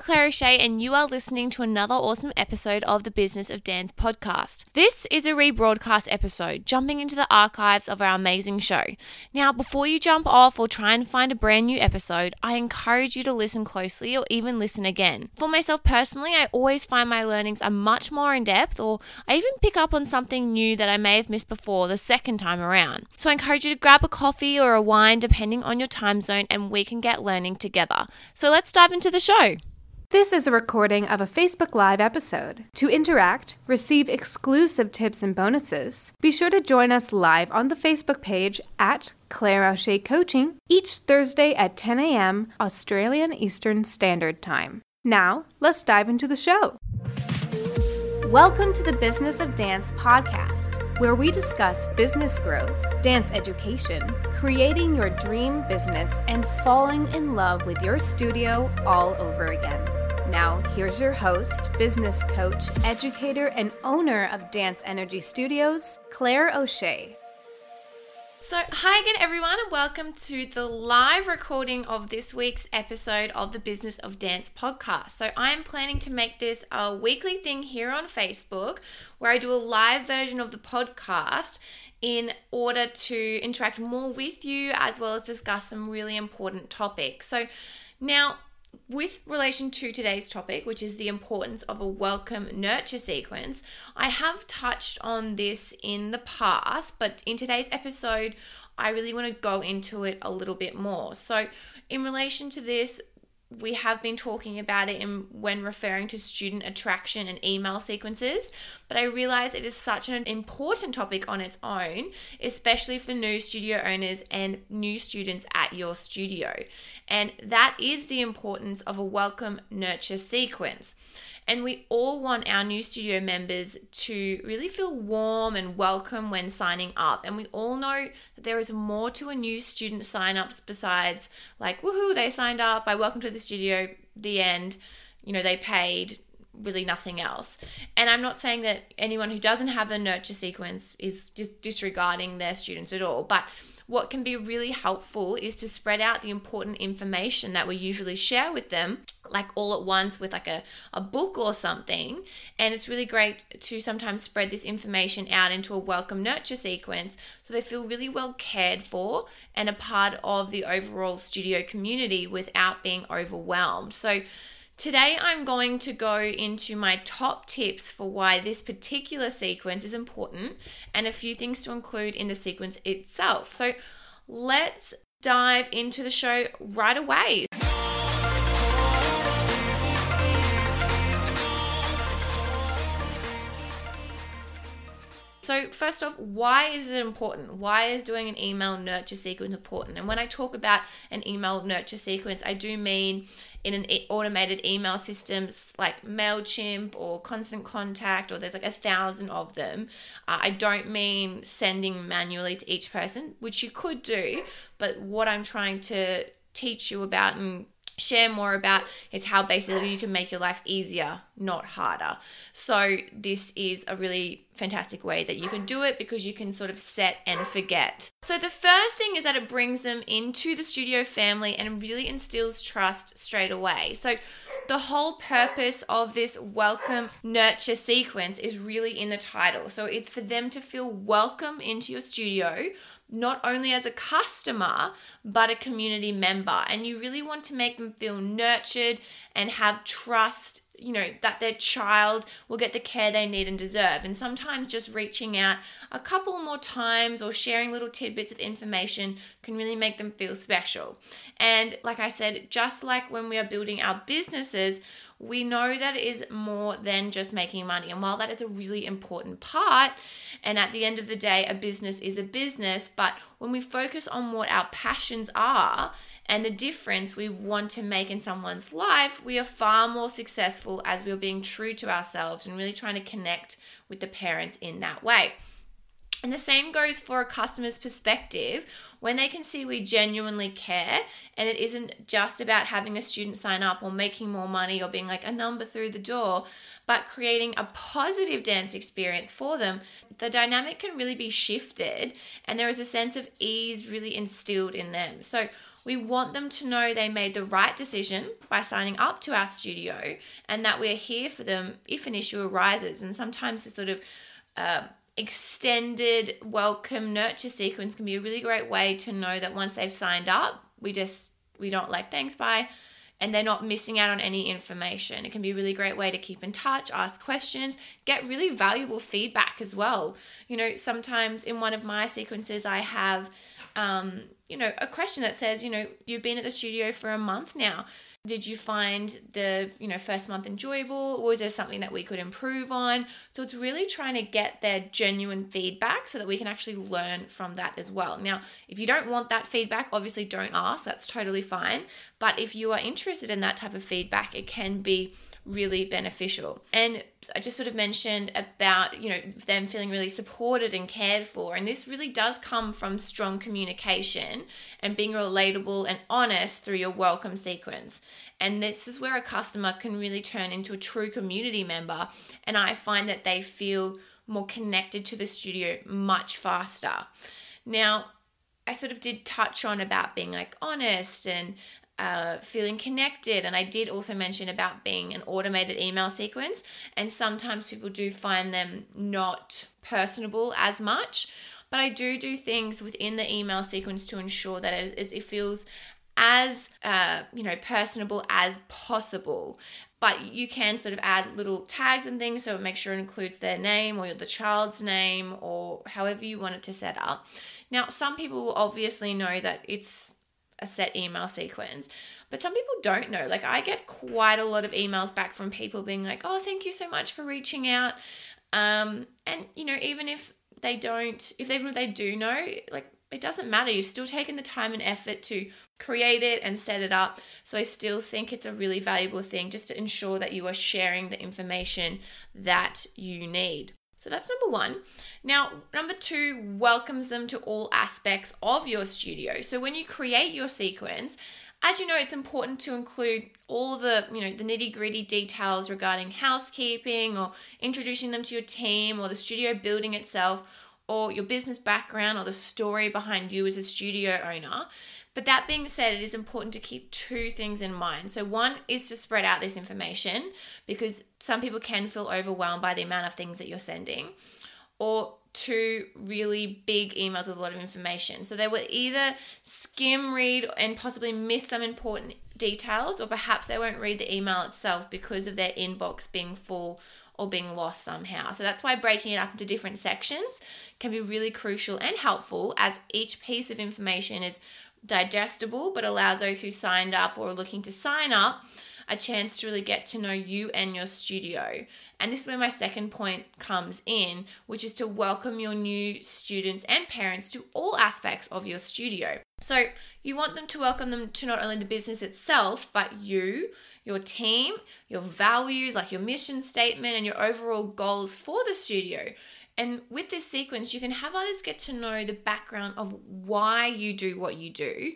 Claire O'Shea, and you are listening to another awesome episode of the Business of Dance podcast. This is a rebroadcast episode, jumping into the archives of our amazing show. Now, before you jump off or try and find a brand new episode, I encourage you to listen closely or even listen again. For myself personally, I always find my learnings are much more in depth, or I even pick up on something new that I may have missed before the second time around. So I encourage you to grab a coffee or a wine, depending on your time zone, and we can get learning together. So let's dive into the show. This is a recording of a Facebook Live episode. To interact, receive exclusive tips and bonuses, be sure to join us live on the Facebook page at Claire O'Shea Coaching each Thursday at 10 a.m. Australian Eastern Standard Time. Now, let's dive into the show. Welcome to the Business of Dance podcast, where we discuss business growth, dance education, creating your dream business, and falling in love with your studio all over again. Now, here's your host, business coach, educator, and owner of Dance Energy Studios, Claire O'Shea. So, hi again, everyone, and welcome to the live recording of this week's episode of the Business of Dance podcast. So, I am planning to make this a weekly thing here on Facebook where I do a live version of the podcast in order to interact more with you as well as discuss some really important topics. So, now with relation to today's topic, which is the importance of a welcome nurture sequence, I have touched on this in the past, but in today's episode, I really want to go into it a little bit more. So, in relation to this, we have been talking about it in when referring to student attraction and email sequences, but I realize it is such an important topic on its own, especially for new studio owners and new students at your studio. And that is the importance of a welcome nurture sequence. And we all want our new studio members to really feel warm and welcome when signing up. And we all know that there is more to a new student sign ups besides, like, woohoo, they signed up, I welcome to the studio, the end. You know, they paid, really nothing else. And I'm not saying that anyone who doesn't have a nurture sequence is just disregarding their students at all, but what can be really helpful is to spread out the important information that we usually share with them like all at once with like a, a book or something. And it's really great to sometimes spread this information out into a welcome nurture sequence so they feel really well cared for and a part of the overall studio community without being overwhelmed. So Today, I'm going to go into my top tips for why this particular sequence is important and a few things to include in the sequence itself. So, let's dive into the show right away. So, first off, why is it important? Why is doing an email nurture sequence important? And when I talk about an email nurture sequence, I do mean in an automated email systems like MailChimp or Constant Contact, or there's like a thousand of them. Uh, I don't mean sending manually to each person, which you could do, but what I'm trying to teach you about and share more about is how basically you can make your life easier, not harder. So, this is a really fantastic way that you can do it because you can sort of set and forget. So, the first thing is that it brings them into the studio family and really instills trust straight away. So, the whole purpose of this welcome nurture sequence is really in the title. So, it's for them to feel welcome into your studio not only as a customer, but a community member. And you really want to make them feel nurtured and have trust, you know, that their child will get the care they need and deserve. And sometimes just reaching out a couple more times or sharing little tidbits of information can really make them feel special. And like I said, just like when we are building our businesses, we know that it is more than just making money. And while that is a really important part, and at the end of the day, a business is a business, but when we focus on what our passions are and the difference we want to make in someone's life, we are far more successful as we're being true to ourselves and really trying to connect with the parents in that way. And the same goes for a customer's perspective when they can see we genuinely care and it isn't just about having a student sign up or making more money or being like a number through the door, but creating a positive dance experience for them, the dynamic can really be shifted and there is a sense of ease really instilled in them. So, We want them to know they made the right decision by signing up to our studio and that we're here for them if an issue arises. And sometimes the sort of uh, extended welcome nurture sequence can be a really great way to know that once they've signed up, we just, we don't like thanks, bye and they're not missing out on any information. It can be a really great way to keep in touch, ask questions, get really valuable feedback as well. You know, sometimes in one of my sequences, I have um, you know, a question that says, you know, you've been at the studio for a month now. Did you find the, you know, first month enjoyable? Or was there something that we could improve on? So it's really trying to get their genuine feedback so that we can actually learn from that as well. Now, if you don't want that feedback, obviously don't ask. That's totally fine. But if you are interested in that type of feedback, it can be really beneficial. And I just sort of mentioned about, you know, them feeling really supported and cared for. And this really does come from strong communication and being relatable and honest through your welcome sequence. And this is where a customer can really turn into a true community member. And I find that they feel more connected to the studio much faster. Now, I sort of did touch on about being like honest and uh, feeling connected. And I did also mention about being an automated email sequence. And sometimes people do find them not personable as much. But I do do things within the email sequence to ensure that it, it feels as uh, you know personable as possible but you can sort of add little tags and things so make sure it includes their name or the child's name or however you want it to set up now some people will obviously know that it's a set email sequence. But some people don't know. Like I get quite a lot of emails back from people being like, "Oh, thank you so much for reaching out." Um, and you know, even if they don't, if even if they do know, like it doesn't matter. You've still taken the time and effort to create it and set it up. So I still think it's a really valuable thing just to ensure that you are sharing the information that you need. So that's number one. Now, number two welcomes them to all aspects of your studio. So when you create your sequence, as you know, it's important to include all the, you know, the nitty-gritty details regarding housekeeping or introducing them to your team or the studio building itself or your business background or the story behind you as a studio owner. But that being said, it is important to keep two things in mind. So, one is to spread out this information because some people can feel overwhelmed by the amount of things that you're sending, or two really big emails with a lot of information. So, they will either skim read and possibly miss some important details, or perhaps they won't read the email itself because of their inbox being full or being lost somehow. So that's why breaking it up into different sections can be really crucial and helpful as each piece of information is digestible, but allows those who signed up or are looking to sign up a chance to really get to know you and your studio. And this is where my second point comes in, which is to welcome your new students and parents to all aspects of your studio. So, you want them to welcome them to not only the business itself, but you, your team, your values, like your mission statement, and your overall goals for the studio. And with this sequence, you can have others get to know the background of why you do what you do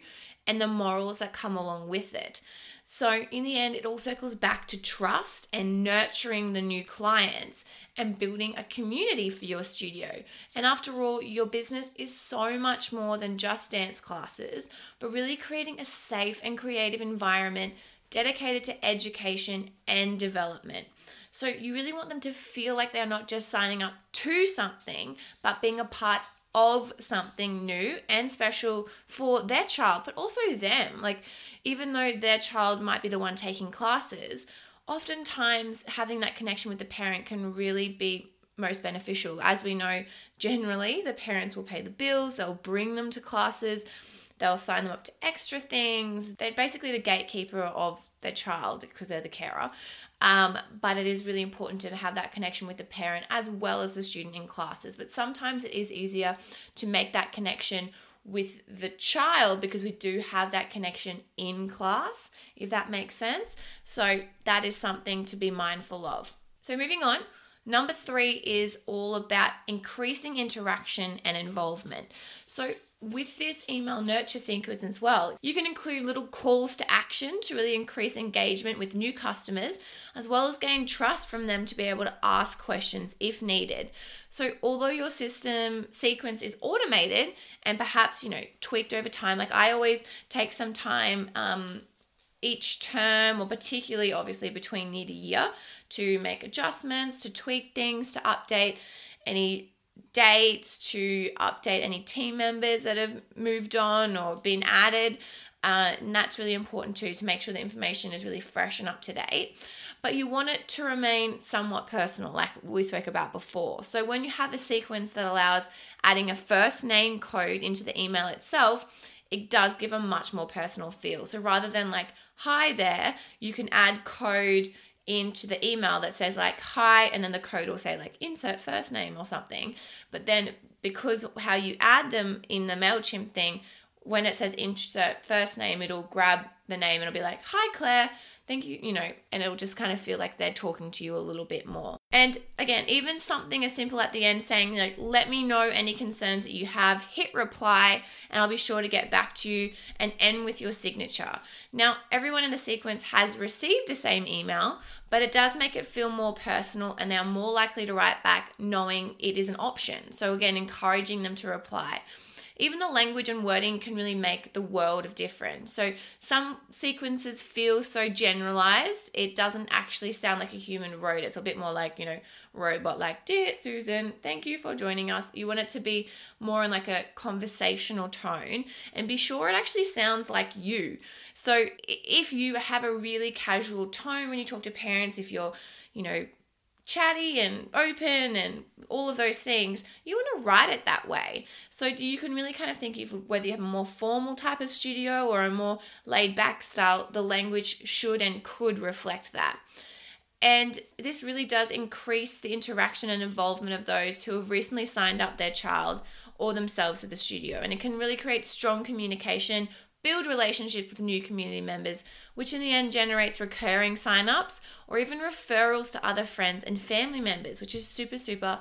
and the morals that come along with it. So, in the end, it all circles back to trust and nurturing the new clients and building a community for your studio. And after all, your business is so much more than just dance classes, but really creating a safe and creative environment dedicated to education and development. So you really want them to feel like they're not just signing up to something, but being a part of something new and special for their child, but also them. Like, even though their child might be the one taking classes, oftentimes having that connection with the parent can really be most beneficial. As we know, generally, the parents will pay the bills, they'll bring them to classes, they'll sign them up to extra things. They're basically the gatekeeper of their child because they're the carer. Um, but it is really important to have that connection with the parent as well as the student in classes. But sometimes it is easier to make that connection with the child because we do have that connection in class, if that makes sense. So that is something to be mindful of. So moving on, number three is all about increasing interaction and involvement. So with this email nurture sequence as well, you can include little calls to action to really increase engagement with new customers, as well as gain trust from them to be able to ask questions if needed. So, although your system sequence is automated and perhaps, you know, tweaked over time, like I always take some time um, each term, or particularly obviously between year to year, to make adjustments, to tweak things, to update any dates, to update any team members that have moved on or been added. Uh, and that's really important too to make sure the information is really fresh and up to date. But you want it to remain somewhat personal, like we spoke about before. So when you have a sequence that allows adding a first name code into the email itself, it does give a much more personal feel. So rather than like, hi there, you can add code into the email that says like hi and then the code will say like insert first name or something. But then because how you add them in the mailchimp thing when it says insert first name it'll grab the name and it'll be like hi claire thank you, you know, and it'll just kind of feel like they're talking to you a little bit more. And again, even something as simple at the end saying, like, let me know any concerns that you have, hit reply, and I'll be sure to get back to you and end with your signature. Now, everyone in the sequence has received the same email, but it does make it feel more personal and they are more likely to write back knowing it is an option. So, again, encouraging them to reply even the language and wording can really make the world of difference. So some sequences feel so generalized, it doesn't actually sound like a human wrote. It's a bit more like, you know, robot like, Dear Susan, thank you for joining us. You want it to be more in like a conversational tone and be sure it actually sounds like you. So if you have a really casual tone when you talk to parents, if you're, you know, chatty and open and all of those things, you want to write it that way. So you can really kind of think of whether you have a more formal type of studio or a more laid back style, the language should and could reflect that. And this really does increase the interaction and involvement of those who have recently signed up their child or themselves to the studio. And it can really create strong communication, build relationships with new community members, which in the end generates recurring signups or even referrals to other friends and family members, which is super, super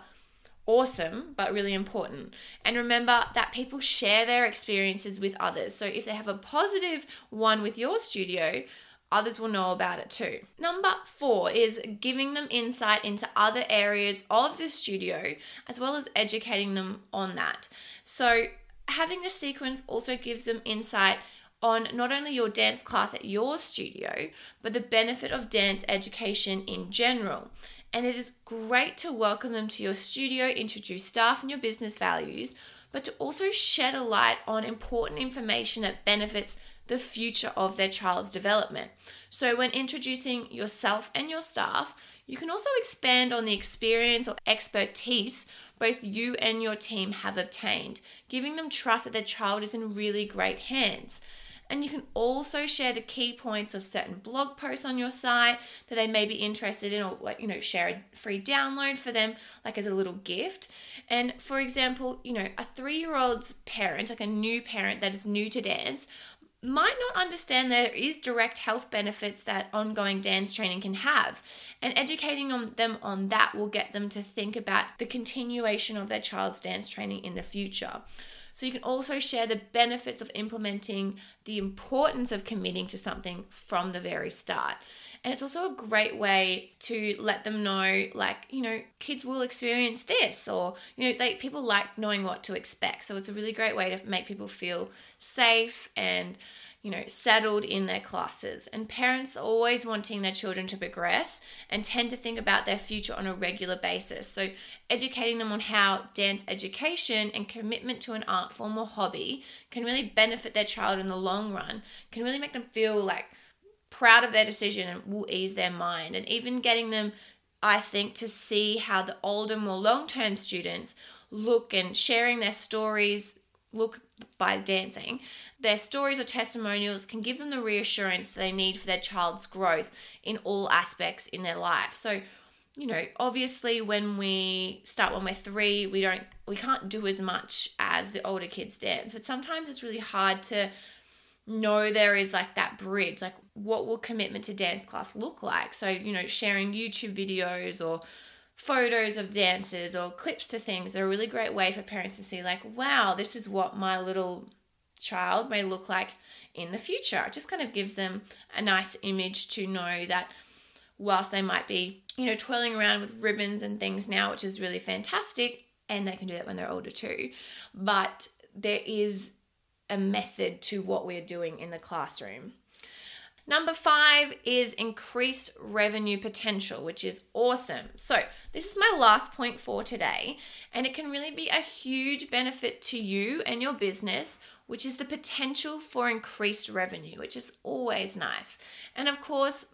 awesome, but really important. And remember that people share their experiences with others. So if they have a positive one with your studio, others will know about it too. Number four is giving them insight into other areas of the studio, as well as educating them on that. So having the sequence also gives them insight on not only your dance class at your studio, but the benefit of dance education in general. And it is great to welcome them to your studio, introduce staff and your business values, but to also shed a light on important information that benefits the future of their child's development. So, when introducing yourself and your staff, you can also expand on the experience or expertise both you and your team have obtained, giving them trust that their child is in really great hands. And you can also share the key points of certain blog posts on your site that they may be interested in, or like, you know, share a free download for them, like as a little gift. And for example, you know, a three year old's parent, like a new parent that is new to dance, might not understand there is direct health benefits that ongoing dance training can have. And educating on them on that will get them to think about the continuation of their child's dance training in the future. So you can also share the benefits of implementing the importance of committing to something from the very start. And it's also a great way to let them know, like, you know, kids will experience this, or, you know, they, people like knowing what to expect. So it's a really great way to make people feel safe and you know, settled in their classes. And parents are always wanting their children to progress and tend to think about their future on a regular basis. So, educating them on how dance education and commitment to an art form or hobby can really benefit their child in the long run, can really make them feel like proud of their decision and will ease their mind. And even getting them, I think, to see how the older, more long term students look and sharing their stories look by dancing their stories or testimonials can give them the reassurance they need for their child's growth in all aspects in their life. So, you know, obviously when we start when we're 3, we don't we can't do as much as the older kids dance, but sometimes it's really hard to know there is like that bridge like what will commitment to dance class look like so you know sharing youtube videos or photos of dances or clips to things are a really great way for parents to see, like, wow, this is what my little child may look like in the future. It just kind of gives them a nice image to know that whilst they might be, you know, twirling around with ribbons and things now, which is really fantastic, and they can do that when they're older too, but there is a method to what we're doing in the classroom. Number five is increased revenue potential, which is awesome. So, this is my last point for today, and it can really be a huge benefit to you and your business, which is the potential for increased revenue, which is always nice. And of course,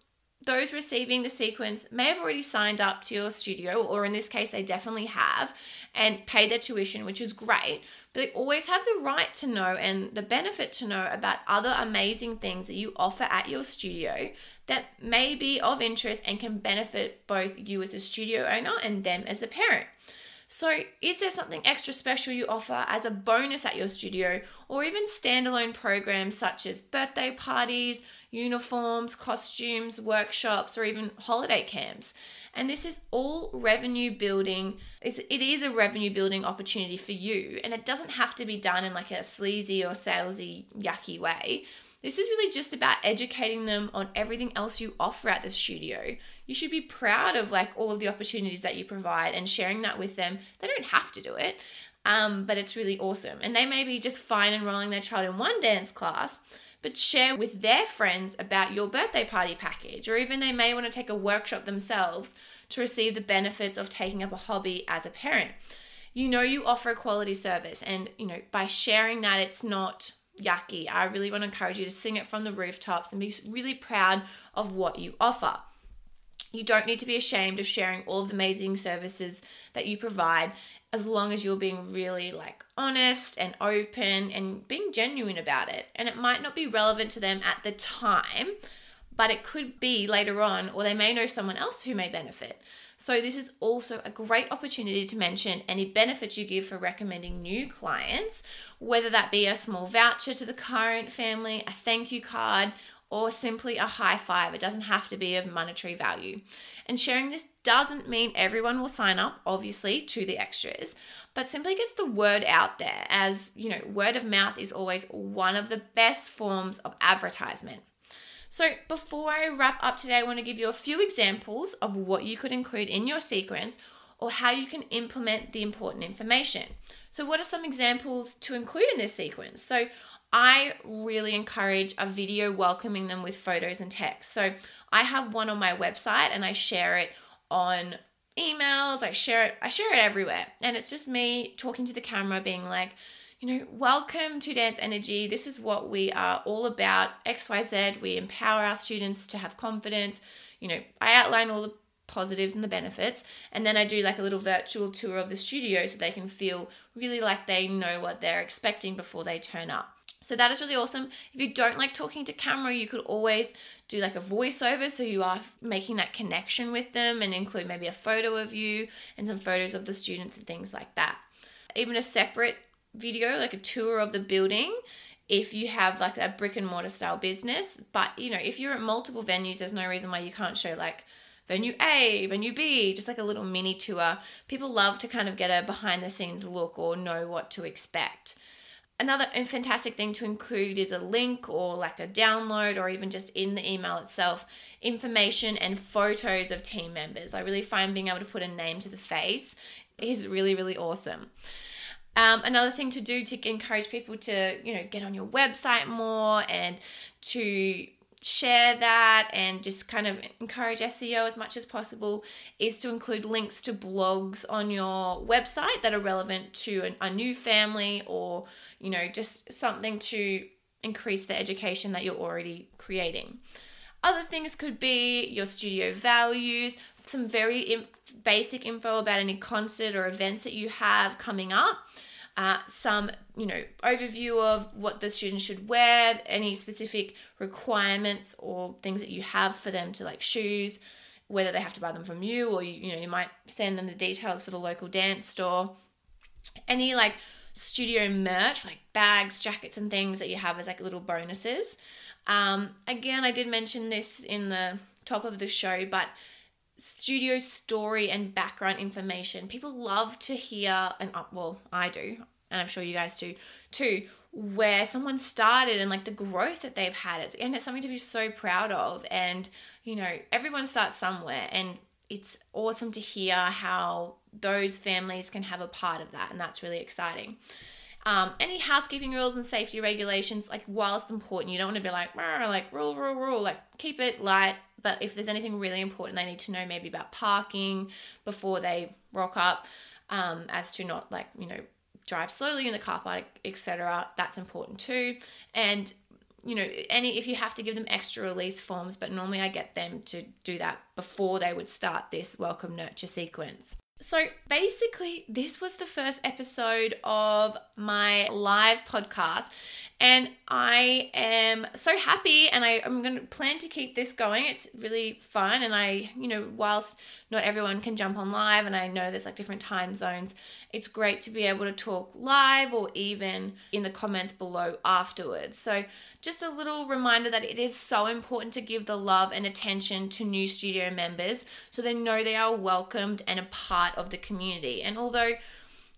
those receiving the sequence may have already signed up to your studio, or in this case, they definitely have, and paid their tuition, which is great. But they always have the right to know and the benefit to know about other amazing things that you offer at your studio that may be of interest and can benefit both you as a studio owner and them as a parent. So, is there something extra special you offer as a bonus at your studio, or even standalone programs such as birthday parties, uniforms, costumes, workshops, or even holiday camps? And this is all revenue building. It's, it is a revenue building opportunity for you, and it doesn't have to be done in like a sleazy or salesy, yucky way. This is really just about educating them on everything else you offer at the studio. You should be proud of like all of the opportunities that you provide and sharing that with them. They don't have to do it, um, but it's really awesome. And they may be just fine enrolling their child in one dance class, but share with their friends about your birthday party package, or even they may want to take a workshop themselves to receive the benefits of taking up a hobby as a parent. You know you offer a quality service, and you know by sharing that, it's not yucky. I really want to encourage you to sing it from the rooftops and be really proud of what you offer. You don't need to be ashamed of sharing all of the amazing services that you provide as long as you're being really like honest and open and being genuine about it. And it might not be relevant to them at the time, but it could be later on, or they may know someone else who may benefit. So, this is also a great opportunity to mention any benefits you give for recommending new clients, whether that be a small voucher to the current family, a thank you card, or simply a high five. It doesn't have to be of monetary value. And sharing this doesn't mean everyone will sign up, obviously, to the extras, but simply gets the word out there as, you know, word of mouth is always one of the best forms of advertisement. So, before I wrap up today, I want to give you a few examples of what you could include in your sequence or how you can implement the important information. So, what are some examples to include in this sequence? So, I really encourage a video welcoming them with photos and text. So, I have one on my website and I share it on emails, I share it, I share it everywhere. And it's just me talking to the camera being like, you know, welcome to Dance Energy. This is what we are all about. XYZ, we empower our students to have confidence. You know, I outline all the positives and the benefits, and then I do like a little virtual tour of the studio so they can feel really like they know what they're expecting before they turn up. So that is really awesome. If you don't like talking to camera, you could always do like a voiceover so you are making that connection with them and include maybe a photo of you and some photos of the students and things like that. Even a separate video, like a tour of the building, if you have like a brick and mortar style business. But you know, if you're at multiple venues, there's no reason why you can't show like venue A, venue B, just like a little mini tour. People love to kind of get a behind the scenes look or know what to expect. Another fantastic thing to include is a link or like a download or even just in the email itself, information and photos of team members. I really find being able to put a name to the face is really, really awesome. Um, another thing to do to encourage people to, you know, get on your website more and to share that and just kind of encourage SEO as much as possible is to include links to blogs on your website that are relevant to an, a new family or, you know, just something to increase the education that you're already creating. Other things could be your studio values, some very basic info about any concert or events that you have coming up uh, some you know overview of what the students should wear any specific requirements or things that you have for them to like shoes whether they have to buy them from you or you, you know you might send them the details for the local dance store any like studio merch like bags jackets and things that you have as like little bonuses um, again i did mention this in the top of the show but studio story and background information. People love to hear, and uh, well, I do, and I'm sure you guys do too, where someone started and like the growth that they've had. And it's something to be so proud of. And, you know, everyone starts somewhere. And it's awesome to hear how those families can have a part of that. And that's really exciting. Um, any housekeeping rules and safety regulations, like whilst important, you don't want to be like, like rule, rule, rule, like keep it light. But if there's anything really important, they need to know maybe about parking before they rock up, um, as to not like, you know, drive slowly in the car park, etc. That's important too. And you know, any if you have to give them extra release forms, but normally I get them to do that before they would start this welcome nurture sequence. So basically, this was the first episode of my live podcast, and I am so happy and I, am going to plan to keep this going. It's really fun. And I, you know, whilst not everyone can jump on live and I know there's like different time zones, it's great to be able to talk live or even in the comments below afterwards. So, just a little reminder that it is so important to give the love and attention to new studio members so they know they are welcomed and a part of the community. And although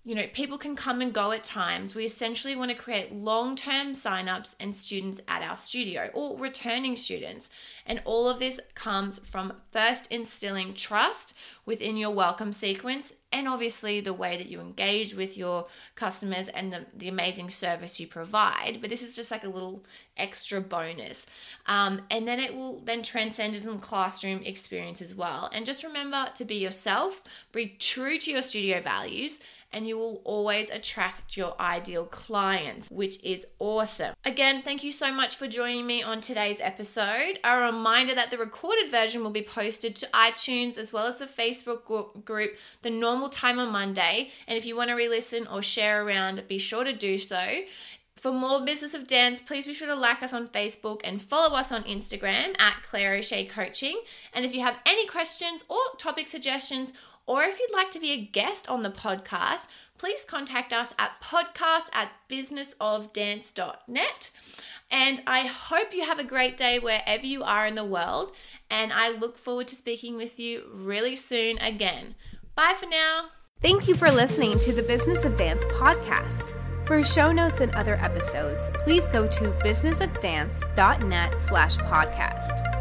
you know, people can come and go at times. We essentially want to create long term signups and students at our studio or returning students. And all of this comes from first instilling trust within your welcome sequence and obviously the way that you engage with your customers and the, the amazing service you provide. But this is just like a little extra bonus. Um, and then it will then transcend into the classroom experience as well. And just remember to be yourself, be true to your studio values and you will always attract your ideal clients, which is awesome. Again, thank you so much for joining me on today's episode. A reminder that the recorded version will be posted to iTunes as well as the Facebook group the normal time on Monday. And if you want to re listen or share around, be sure to do so. For more Business of Dance, please be sure to like us on Facebook and follow us on Instagram at Claire O'Shea Coaching. And if you have any questions or topic suggestions, or if you'd like to be a guest on the podcast, please contact us at podcast at businessofdance.net. And I hope you have a great day wherever you are in the world. And I look forward to speaking with you really soon again. Bye for now. Thank you for listening to the Business of Dance podcast. For show notes and other episodes, please go to businessofdance.net slash podcast.